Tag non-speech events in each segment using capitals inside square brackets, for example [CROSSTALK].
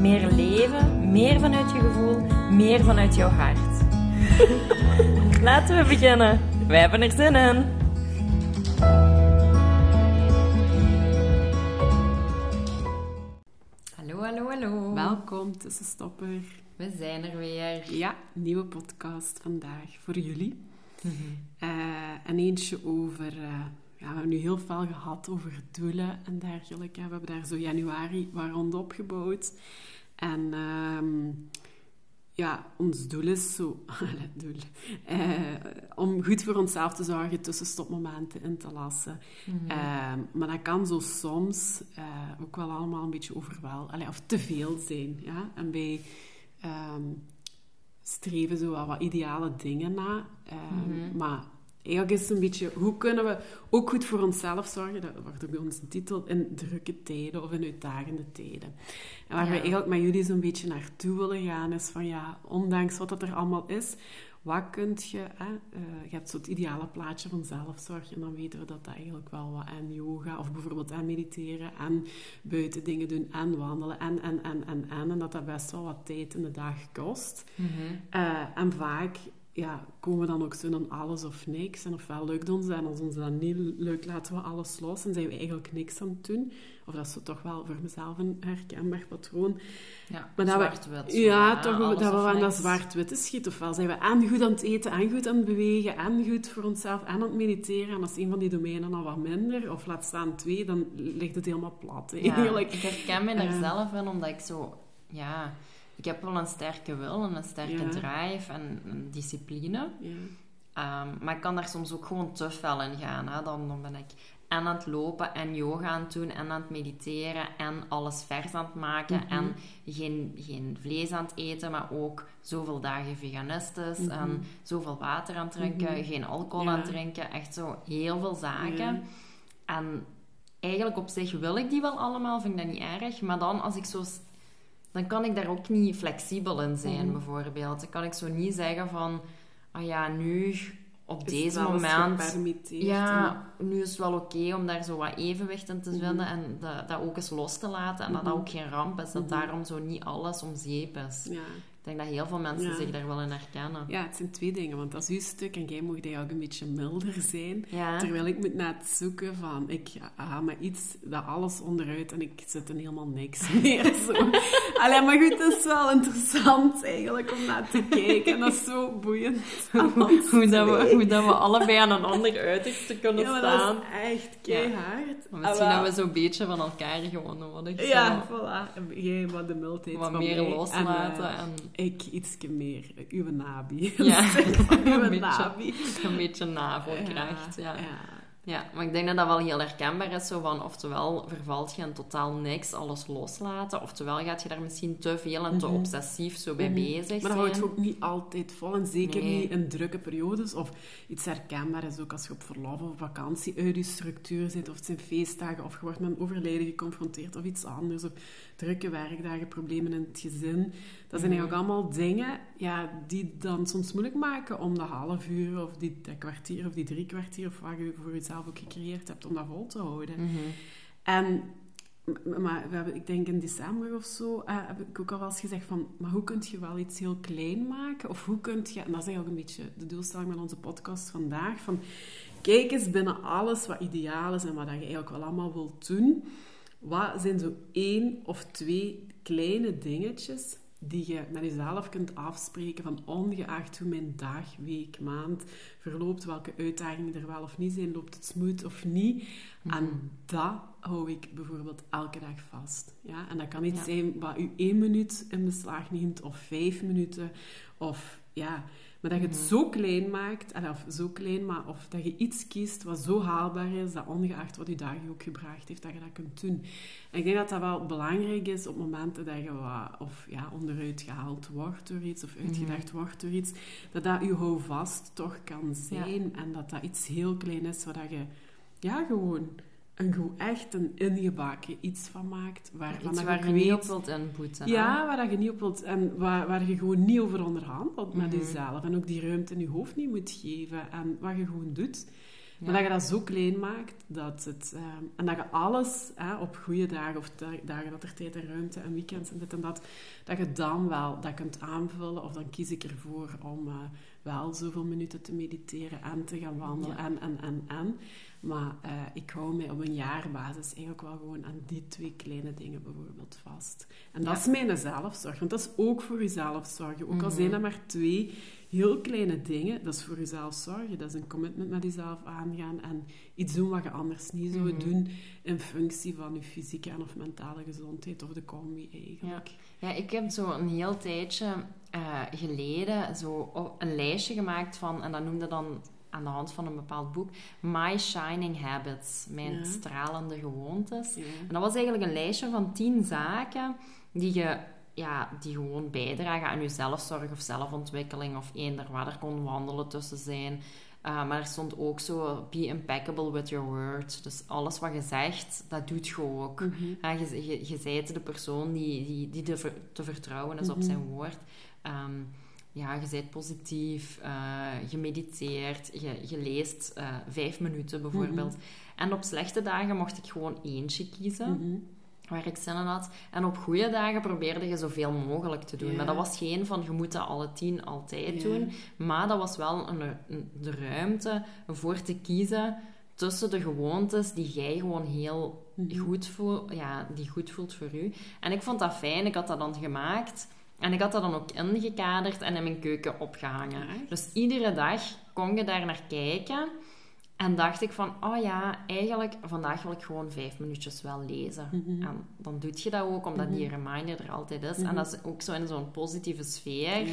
Meer leven, meer vanuit je gevoel, meer vanuit jouw hart. [LAUGHS] Laten we beginnen. Wij hebben er zin in. Hallo, hallo, hallo. Welkom, tussenstopper. We zijn er weer. Ja, nieuwe podcast vandaag voor jullie. Mhm. Eh, en eentje over... eh, ja, we hebben nu heel veel gehad over doelen en dergelijke. We hebben daar zo januari wat rond opgebouwd. En ehm, ja, ons doel is zo... [LAUGHS] Doel. Eh, om goed voor onszelf te zorgen, tussenstopmomenten in te lassen. Ehm, maar dat kan zo soms eh, ook wel allemaal een beetje overwel... Allee, of te veel zijn. Ja? En wij ehm, streven zo wel wat ideale dingen na. Ehm, Maar eigenlijk is het een beetje... Hoe kunnen we ook goed voor onszelf zorgen? Dat wordt ook bij onze titel. In drukke tijden of in uitdagende tijden. En waar Ja. we eigenlijk met jullie zo'n beetje naartoe willen gaan, is van ja, ondanks wat dat er allemaal is, wat kunt je... Hè, eh, je hebt zo het ideale plaatje van zelfzorg en dan weten we dat dat eigenlijk wel wat aan yoga of bijvoorbeeld aan mediteren en buiten dingen doen en wandelen en, en, en, en, en. En dat dat best wel wat tijd in de dag kost. Eh, en vaak ja, komen we dan ook zo in alles of niks. En ofwel lukt ons dat, en als ons dat niet lukt, laten we alles los en zijn we eigenlijk niks aan het doen. Of dat is zo toch wel voor mezelf een herkenbaar patroon. Ja, Maar dat we- zwart-wit. Ja, toch dat we aan dat zwart-witte schieten. Ofwel zijn we en goed aan het eten, en goed aan het bewegen, en goed voor onszelf, en aan het mediteren. En als een van die domeinen al wat minder, of laat staan twee, dan ligt het helemaal plat. Ja, Eigenlijk. ik herken me daar Eh. zelf in, omdat ik zo... Ja, ik heb wel een sterke wil en een sterke Ja. drive en een discipline. Ja. Ehm, maar ik kan daar soms ook gewoon te fel in gaan. Hè. Dan, dan ben ik en aan het lopen en yoga aan het doen en aan het mediteren en alles vers aan het maken Mhm. en geen, geen vlees aan het eten, maar ook zoveel dagen veganistisch Mhm. en zoveel water aan het drinken, Mhm. geen alcohol Ja. aan het drinken. Echt zo heel veel zaken. En eigenlijk op zich wil ik die wel allemaal, vind ik dat niet erg. Maar dan als ik zo... Dan kan ik daar ook niet flexibel in zijn, Mhm. bijvoorbeeld. Dan kan ik zo niet zeggen van... Ah ja, nu, op Is deze moment... Ja, nu is het wel oké om daar zo wat evenwicht in te Mhm. vinden en dat, dat ook eens los te laten. En dat dat Mhm. ook geen ramp is, dat daarom zo niet alles om zeep is. Ja. Ik denk dat heel veel mensen Ja. zich daar wel in herkennen. ja, het zijn twee dingen. Want is uw stuk en jij mocht eigenlijk een beetje milder zijn. Ja. Terwijl ik moet net zoeken van, ik ga met iets dat alles onderuit en ik zit in helemaal niks [LAUGHS] meer. Zo. Allee, maar goed, het is wel interessant eigenlijk om naar te kijken. En dat is zo boeiend. hoe, dat we, hoe dat we allebei aan een ander uiterste kunnen Ja, staan. dat is echt keihard. Maar Ah, Misschien wel. dat we zo'n beetje van elkaar gewoon nodig zo Ja, voilà. En Jij wat de mildheid wat meer mij. loslaten. En, En, eh, ik ietsje meer. Uw nabi. [LAUGHS] Ja. Uw [LAUGHS] Een beetje. nabi. een beetje navelkracht. Ja. ja. Ja, maar ik denk dat dat wel heel herkenbaar is. Zo van, oftewel vervalt je in totaal niks, alles loslaten. Oftewel gaat je daar misschien te veel en te Mhm. obsessief zo bij Mhm. bezig Maar zijn. dat houdt je ook niet altijd vol. En zeker Nee. niet in drukke periodes. Of iets herkenbaar is ook als je op verlof of vakantie uit je structuur zit. Of het zijn feestdagen. Of je wordt met een overlijden geconfronteerd. Of iets anders. Of drukke werkdagen, problemen in het gezin. Dat zijn Mhm. eigenlijk allemaal dingen ja, die dan soms moeilijk maken om dat half uur of die, dat kwartier of die drie kwartier of wat je voor jezelf ook gecreëerd hebt, om dat vol te houden. Mhm. En, maar we hebben, ik denk in december of zo, eh, heb ik ook al wel eens gezegd van, maar hoe kun je wel iets heel klein maken? Of hoe kun je, en dat is eigenlijk een beetje de doelstelling van onze podcast vandaag, van kijk eens binnen alles wat ideaal is en wat je eigenlijk wel allemaal wilt doen, wat zijn zo één of twee kleine dingetjes die je met jezelf kunt afspreken van ongeacht hoe mijn dag, week, maand verloopt, welke uitdagingen er wel of niet zijn, loopt het smooth of niet. En dat hou ik bijvoorbeeld elke dag vast. Ja? En dat kan niet Ja. zijn wat u één minuut in beslag neemt, of vijf minuten, of ja... Maar dat je het zo klein maakt, of zo klein, maar of dat je iets kiest wat zo haalbaar is, dat ongeacht wat je dag ook gebracht heeft, dat je dat kunt doen. En ik denk dat dat wel belangrijk is op momenten dat je wat, of ja, onderuit gehaald wordt door iets, of uitgedacht wordt door iets, dat dat je houvast toch kan zijn. En dat dat iets heel klein is, zodat je ja, gewoon een goed, echt een ingebakken iets van maakt. Waar, iets waar je niet op wilt inboeten. Ja, waar je niet op wilt... En waar, waar je gewoon niet over onderhandelt met mhm. jezelf. En ook die ruimte in je hoofd niet moet geven. En wat je gewoon doet. Maar dat je dat zo klein maakt, dat het... Ehm, en dat je alles hè, op goede dagen, of dagen dat er tijd en ruimte en weekends en dit en dat, dat je dan wel dat kunt aanvullen. Of dan kies ik ervoor om uh, wel zoveel minuten te mediteren en te gaan wandelen en, en, en, en. Maar uh, ik hou mij op een jaarbasis eigenlijk wel gewoon aan die twee kleine dingen bijvoorbeeld vast. En dat is mijn zelfzorg. Want dat is ook voor jezelf zorgen. Ook al zijn dat maar twee heel kleine dingen, dat is voor jezelf zorgen. Dat is een commitment met jezelf aangaan en iets doen wat je anders niet zou mhm. doen in functie van je fysieke en of mentale gezondheid of de combi eigenlijk. Ja, ja ik heb zo een heel tijdje uh, geleden zo een lijstje gemaakt van, en dat noemde dan aan de hand van een bepaald boek, My Shining Habits, mijn stralende gewoontes. En dat was eigenlijk een lijstje van tien zaken die je ja, die gewoon bijdragen aan je zelfzorg of zelfontwikkeling of eender waar er kon wandelen tussen zijn. Uh, maar er stond ook zo, be impeccable with your word. Dus alles wat je zegt, dat doet je ook. Mm je, je, je bent de persoon die, die, die te, te vertrouwen is op mhm. zijn woord. Um, ja, je bent positief, uh, je mediteert, je, je leest uh, vijf minuten bijvoorbeeld. Mhm. En op slechte dagen mocht ik gewoon eentje kiezen. Mhm. Waar ik zin in had. En op goede dagen probeerde je zoveel mogelijk te doen. Maar dat was geen van je moet dat alle tien altijd doen. Maar dat was wel een, een, de ruimte voor te kiezen tussen de gewoontes die jij gewoon heel mhm. goed voelt, ja, die goed voelt voor u. En ik vond dat fijn. Ik had dat dan gemaakt. En ik had dat dan ook ingekaderd en in mijn keuken opgehangen. Dus iedere dag kon je daar naar kijken. En dacht ik van, oh ja, eigenlijk, vandaag wil ik gewoon vijf minuutjes wel lezen. Mhm. En dan doe je dat ook, omdat die mhm. reminder er altijd is. En mhm. dat is ook zo in zo'n positieve sfeer.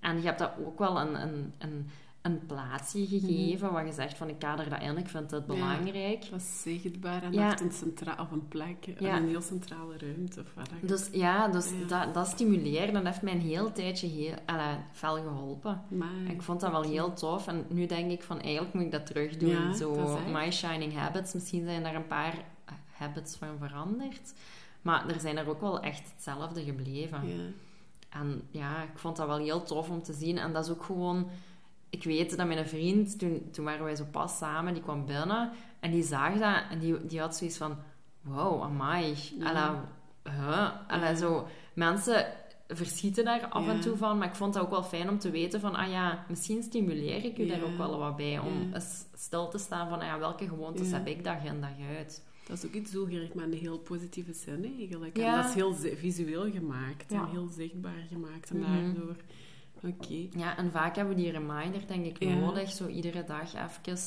En je hebt dat ook wel een, een, een een plaatsje gegeven, mm waar je zegt van ik kader dat in, ik vind het belangrijk. Ja, dat is zichtbaar en ja. een centraal, of een plek, een heel centrale ruimte. Of wat dus ja, dus Dat, dat stimuleren, dat heeft mij een heel tijdje heel alla, fel geholpen. ik vond dat wel heel tof en nu denk ik van eigenlijk moet ik dat terug doen. Zo, My Shining Habits, misschien zijn daar een paar habits van veranderd, maar er zijn er ook wel echt hetzelfde gebleven. En ja, ik vond dat wel heel tof om te zien en dat is ook gewoon ik weet dat mijn vriend, toen, toen waren wij zo pas samen, die kwam binnen en die zag dat en die, die had zoiets van: wow, amai. Ja. Alla, zo, mensen verschieten daar af en toe van, maar ik vond het ook wel fijn om te weten van, ah ja, misschien stimuleer ik u daar ook wel wat bij, om eens stil te staan van, ah ja, welke gewoontes heb ik dag in dag uit. Dat is ook iets doelgericht, maar in een heel positieve zin eigenlijk. En dat is heel visueel gemaakt en heel zichtbaar gemaakt en mhm. daardoor Oké. Ja, en vaak hebben we die reminder, denk ik, nodig. Zo iedere dag even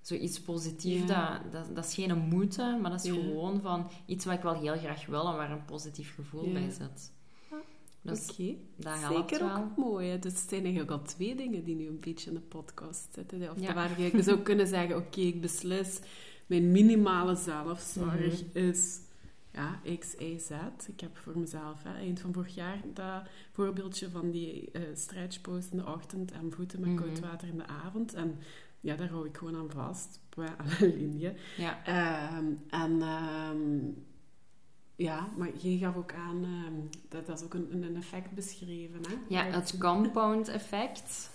zoiets positiefs. Dat, dat, dat, is geen moeite, maar dat is gewoon van iets wat ik wel heel graag wil en waar een positief gevoel bij zit. Dus Oké, zeker wel. ook mooi. Hè? Dus het zijn eigenlijk al twee dingen die nu een beetje in de podcast zitten. Of waar je zou kunnen zeggen, oké, ik beslis, mijn minimale zelfzorg mhm. is ja, X, Y, Z. Ik heb voor mezelf hè, eind van vorig jaar dat voorbeeldje van die uh, stretchpose in de ochtend en voeten met koud mhm. water in de avond. En ja, daar hou ik gewoon aan vast, aan de [LAUGHS] linie. Ja. Ehm, en ehm, ja, maar je gaf ook aan, um, dat, dat is ook een, een effect beschreven. Hè? Ja, het compound effect.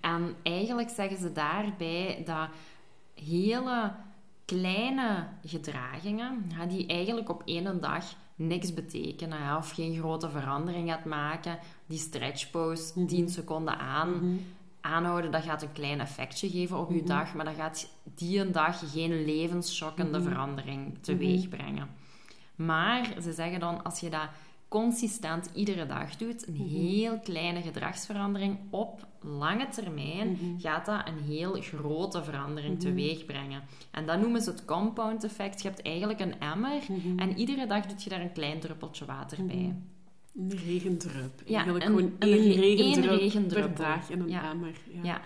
en eigenlijk zeggen ze daarbij dat hele kleine gedragingen, die eigenlijk op één dag niks betekenen of geen grote verandering gaat maken. Die stretch pose, mm 10 seconden aan, mhm. aanhouden, dat gaat een klein effectje geven op je mhm. dag, maar dat gaat die een dag geen levensschokkende mhm. verandering teweeg brengen. Maar ze zeggen dan, als je dat consistent iedere dag doet, een heel kleine gedragsverandering op lange termijn mhm. gaat dat een heel grote verandering mm teweeg brengen. En dat noemen ze het compound effect. Je hebt eigenlijk een emmer mhm. en iedere dag doet je daar een klein druppeltje water bij. Een regendrup. Ja, Eigenlijk een- gewoon één re- regendrup, één per dag in een Ja. emmer. Ja. Ja.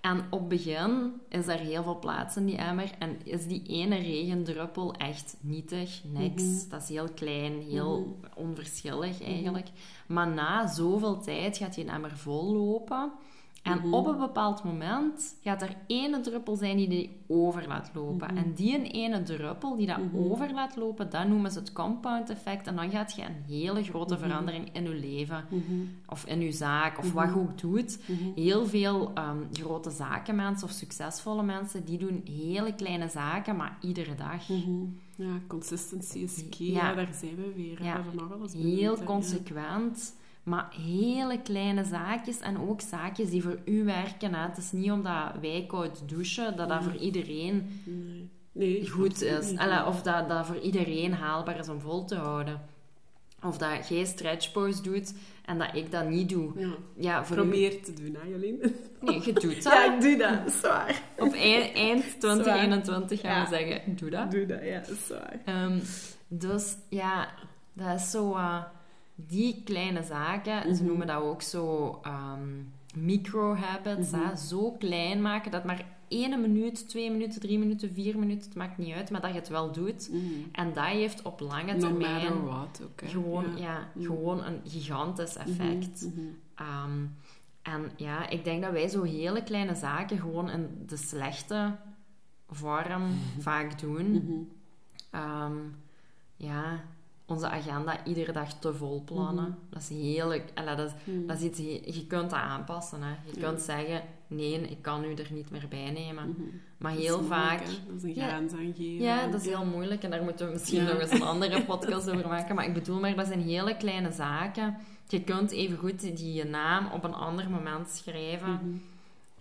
En op begin is er heel veel plaats in die emmer en is die ene regendruppel echt nietig, niks. Mhm. Dat is heel klein, heel onverschillig eigenlijk. Maar na zoveel tijd gaat die emmer vol lopen. En Mhm. op een bepaald moment gaat er ene druppel zijn die die over laat lopen. Mhm. En die ene druppel die dat over laat lopen, dat noemen ze het compound effect. En dan gaat je een hele grote Mhm. verandering in je leven Mhm. of in je zaak, of wat je ook doet. Mhm. Heel veel ehm, grote zakenmensen of succesvolle mensen, die doen hele kleine zaken, maar iedere dag. Mhm. Ja, consistency is key. Ja. Ja, daar zijn we weer. Ja. We nog wel eens Heel hè. Maar hele kleine zaakjes en ook zaakjes die voor u werken. Hè. Het is niet omdat wij koud douchen, dat dat voor iedereen. Nee. Nee, goed is. Allee, of dat dat voor iedereen haalbaar is om vol te houden. Of dat jij stretch pose doet en dat ik dat niet doe. Ja. Ja, voor u... Probeer te doen, hè, Jolien? Nee, je doet [LAUGHS] dat. Ja, ik doe dat. Dat is waar. Op eind, [LAUGHS] eind 2021 gaan Ja. we zeggen, doe dat. Doe dat, ja, dat is waar. Ehm, dus ja, dat is zo... eh, die kleine zaken, ze Mhm. noemen dat ook zo ehm, micro-habits. Mhm. Zo klein maken dat maar één minuut, twee minuten, drie minuten, vier minuten, het maakt niet uit, maar dat je het wel doet. Mhm. En dat heeft op lange termijn what gewoon, ja. Ja. Gewoon een gigantisch effect. Ehm, en ja, ik denk dat wij zo hele kleine zaken gewoon in de slechte vorm vaak doen. Ehm, ja, onze agenda iedere dag te vol plannen. Mhm. Dat is heerlijk. dat, is, Mhm. dat is iets, je, je kunt dat aanpassen. Hè. Je Ja. kunt zeggen, nee, ik kan u er niet meer bij nemen. Mhm. Maar Dat heel moeilijk, vaak... hè. Dat is een Ja. grens aangeven. Ja, dat is heel moeilijk en daar moeten we misschien Ja. nog eens een andere [LAUGHS] podcast over maken. Maar ik bedoel maar, dat zijn hele kleine zaken. Je kunt even goed die je naam op een ander moment schrijven. Mhm.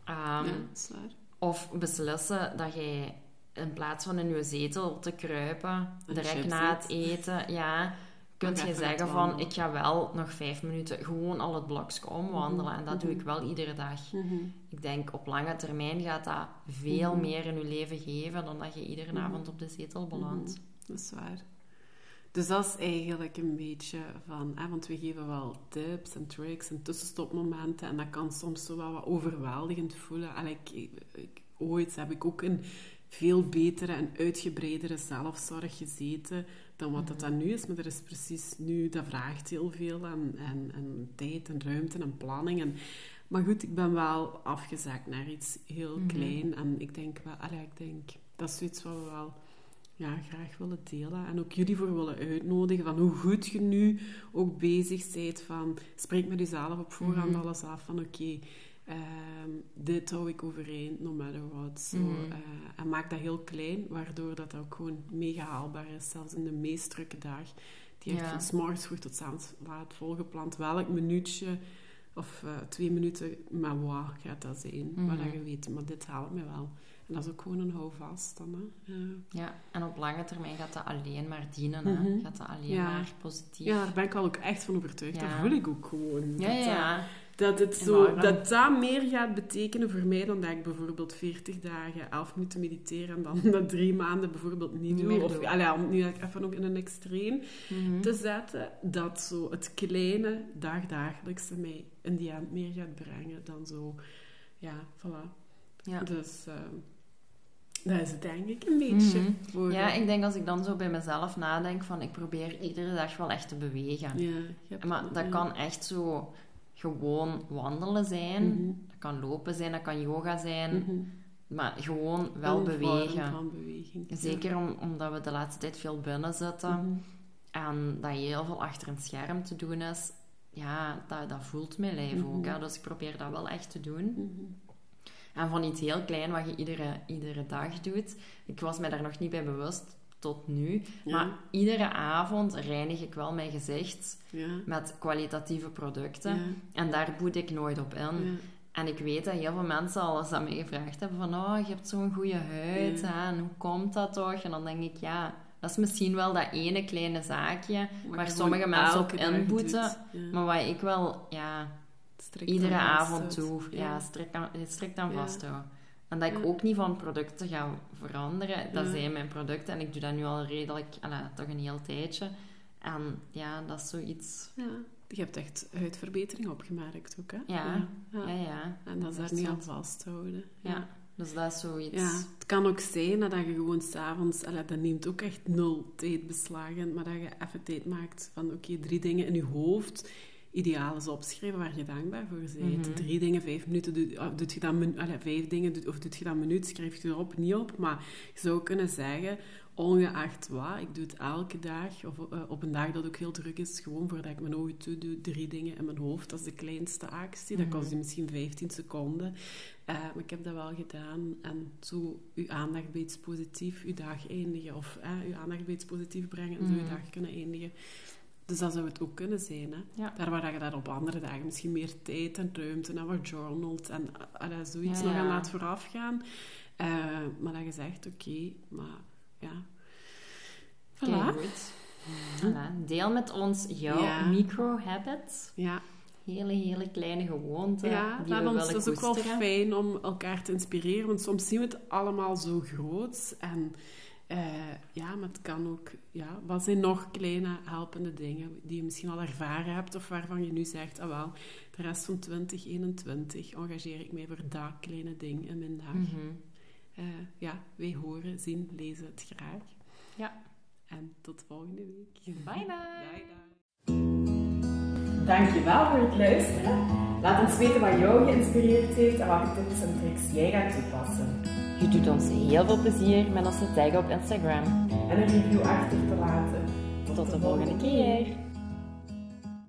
Ehm, ja, dat is waar. Of beslissen dat jij in plaats van in je zetel te kruipen, Een direct na het eten, ja, kunt Nog je zeggen van, ik ga wel nog vijf minuten gewoon al het blokje omwandelen. En dat doe ik wel iedere dag. Mhm. Ik denk, op lange termijn gaat dat veel Mhm. meer in je leven geven dan dat je iedere Mhm. avond op de zetel belandt. Dat is waar. Dus dat is eigenlijk een beetje van... Hè, want we geven wel tips en tricks en tussenstopmomenten. En dat kan soms zo wel wat overweldigend voelen. En ik, ik, ooit heb ik ook een veel betere en uitgebreidere zelfzorg gezeten dan wat dat dan nu is. Maar er is precies nu... Dat vraagt heel veel aan, aan, aan tijd en ruimte en planning. En, maar goed, ik ben wel afgezakt naar iets heel Mhm. klein. En ik denk wel... Allee, ik denk... Dat is zoiets wat we wel ja, graag willen delen. En ook jullie voor willen uitnodigen van hoe goed je nu ook bezig bent van... Spreek met jezelf op voorhand Mhm. alles af van oké... ehm, dit hou ik overeind, no matter what. Zo, Mhm. eh, en maak dat heel klein, waardoor dat ook gewoon mega haalbaar is. Zelfs in de meest drukke dag. Die echt Ja. van 's morgens vroeg tot 's avonds laat volgepland. Welk minuutje of eh, twee minuten, maar wat gaat dat zijn? Mhm. Wat dat je weet, maar dit haalt me wel. En dat is ook gewoon een houvast dan, hè. Ja. Ja, en op lange termijn gaat dat alleen maar dienen. Hè? Mhm. Gaat dat alleen Ja. maar positief. Ja, daar ben ik al ook echt van overtuigd. Dat voel ik ook gewoon. ja, dat, ja. ja. Dat, het zo, dat dat meer gaat betekenen voor mij dan dat ik bijvoorbeeld 40 dagen, 11 minuten mediteren en dan dat drie maanden bijvoorbeeld niet doe. Of allee, om nu even ook in een extreem Mhm. te zetten, dat zo het kleine dagdagelijkse mij in die end meer gaat brengen dan zo, ja, voilà. Ja. Dus eh, dat is het denk ik een beetje. Voor, Ja, ik denk als ik dan zo bij mezelf nadenk van ik probeer iedere dag wel echt te bewegen. ja, Maar dat ja. kan echt zo gewoon wandelen zijn. Mhm. Dat kan lopen zijn, dat kan yoga zijn. Mhm. Maar gewoon wel Een bewegen. van beweging. ja. Zeker om, omdat we de laatste tijd veel binnen zitten. Mhm. En dat je heel veel achter een scherm te doen is. Ja, dat, dat voelt mijn lijf ook. Hè? Dus ik probeer dat wel echt te doen. En van iets heel klein wat je iedere, iedere dag doet. Ik was mij daar nog niet bij bewust tot nu. Ja. Maar iedere avond reinig ik wel mijn gezicht Ja. met kwalitatieve producten. Ja. En daar boet ik nooit op in. En ik weet dat heel veel mensen al eens aan mij gevraagd hebben van... Oh, je hebt zo'n goede huid. Hè? En hoe komt dat toch? En dan denk ik, ja... Dat is misschien wel dat ene kleine zaakje waar je sommige mensen op inboeten. Maar waar ik wel, ja, Strikt iedere avond toe. Ja, strikt aan, strikt aan vasthouden. En dat ik Ja. ook niet van producten ga veranderen. Dat Ja. zijn mijn producten. En ik doe dat nu al redelijk, toch een heel tijdje. En ja, dat is zoiets... Ja. je hebt echt huidverbetering opgemerkt ook, hè? Ja, ja, ja. En dat is daar niet aan vasthouden. Ja. Dus dat is zoiets. Ja, het kan ook zijn dat je gewoon s'avonds, dat neemt ook echt nul tijd beslagen, maar dat je even tijd maakt van oké, drie dingen in je hoofd ideaal is opschrijven waar je dankbaar voor bent. Mhm. Drie dingen, vijf minuten, doet, doet je dan allez, vijf dingen, of doet je dan een minuut, schrijf je erop, niet op. Maar je zou kunnen zeggen, ongeacht wat, ik doe het elke dag, of uh, op een dag dat ook heel druk is, gewoon voordat ik mijn ogen toe doe, drie dingen in mijn hoofd. Dat is de kleinste actie. Dat kost je mhm. misschien 15 seconden. Uh, maar ik heb dat wel gedaan. En zo uw aandacht bij iets positief, uw dag eindigen. Of uh, uw aandacht bij iets positief brengen en zo uw mhm. dag kunnen eindigen. Dus dat zou het ook kunnen zijn. Hè? Daar waar je daar op andere dagen misschien meer tijd en ruimte en wat journalt en uh, zoiets nog aan laat voorafgaan. Uh, maar dat je zegt, oké, maar ja. Voilà. goed. Voilà. Deel met ons jouw micro-habits. Ja. Hele, hele kleine gewoonten. Ja, die we het is ook wel fijn om elkaar te inspireren. Want soms zien we het allemaal zo groot. En uh, ja, maar het kan ook... Ja, wat zijn nog kleine helpende dingen die je misschien al ervaren hebt of waarvan je nu zegt, ah wel, de rest van 2021 engageer ik mij voor dat kleine ding in mijn dag. Mm ja, wij horen, zien, lezen het graag. Ja. En tot volgende week. Bye bye. [LAUGHS] bye, bye. Dankjewel voor het luisteren. Laat ons weten wat jou geïnspireerd heeft en welke tips en tricks jij gaat toepassen. Je doet ons heel veel plezier met onze tag op Instagram. En een review achter te laten. Tot, de volgende keer.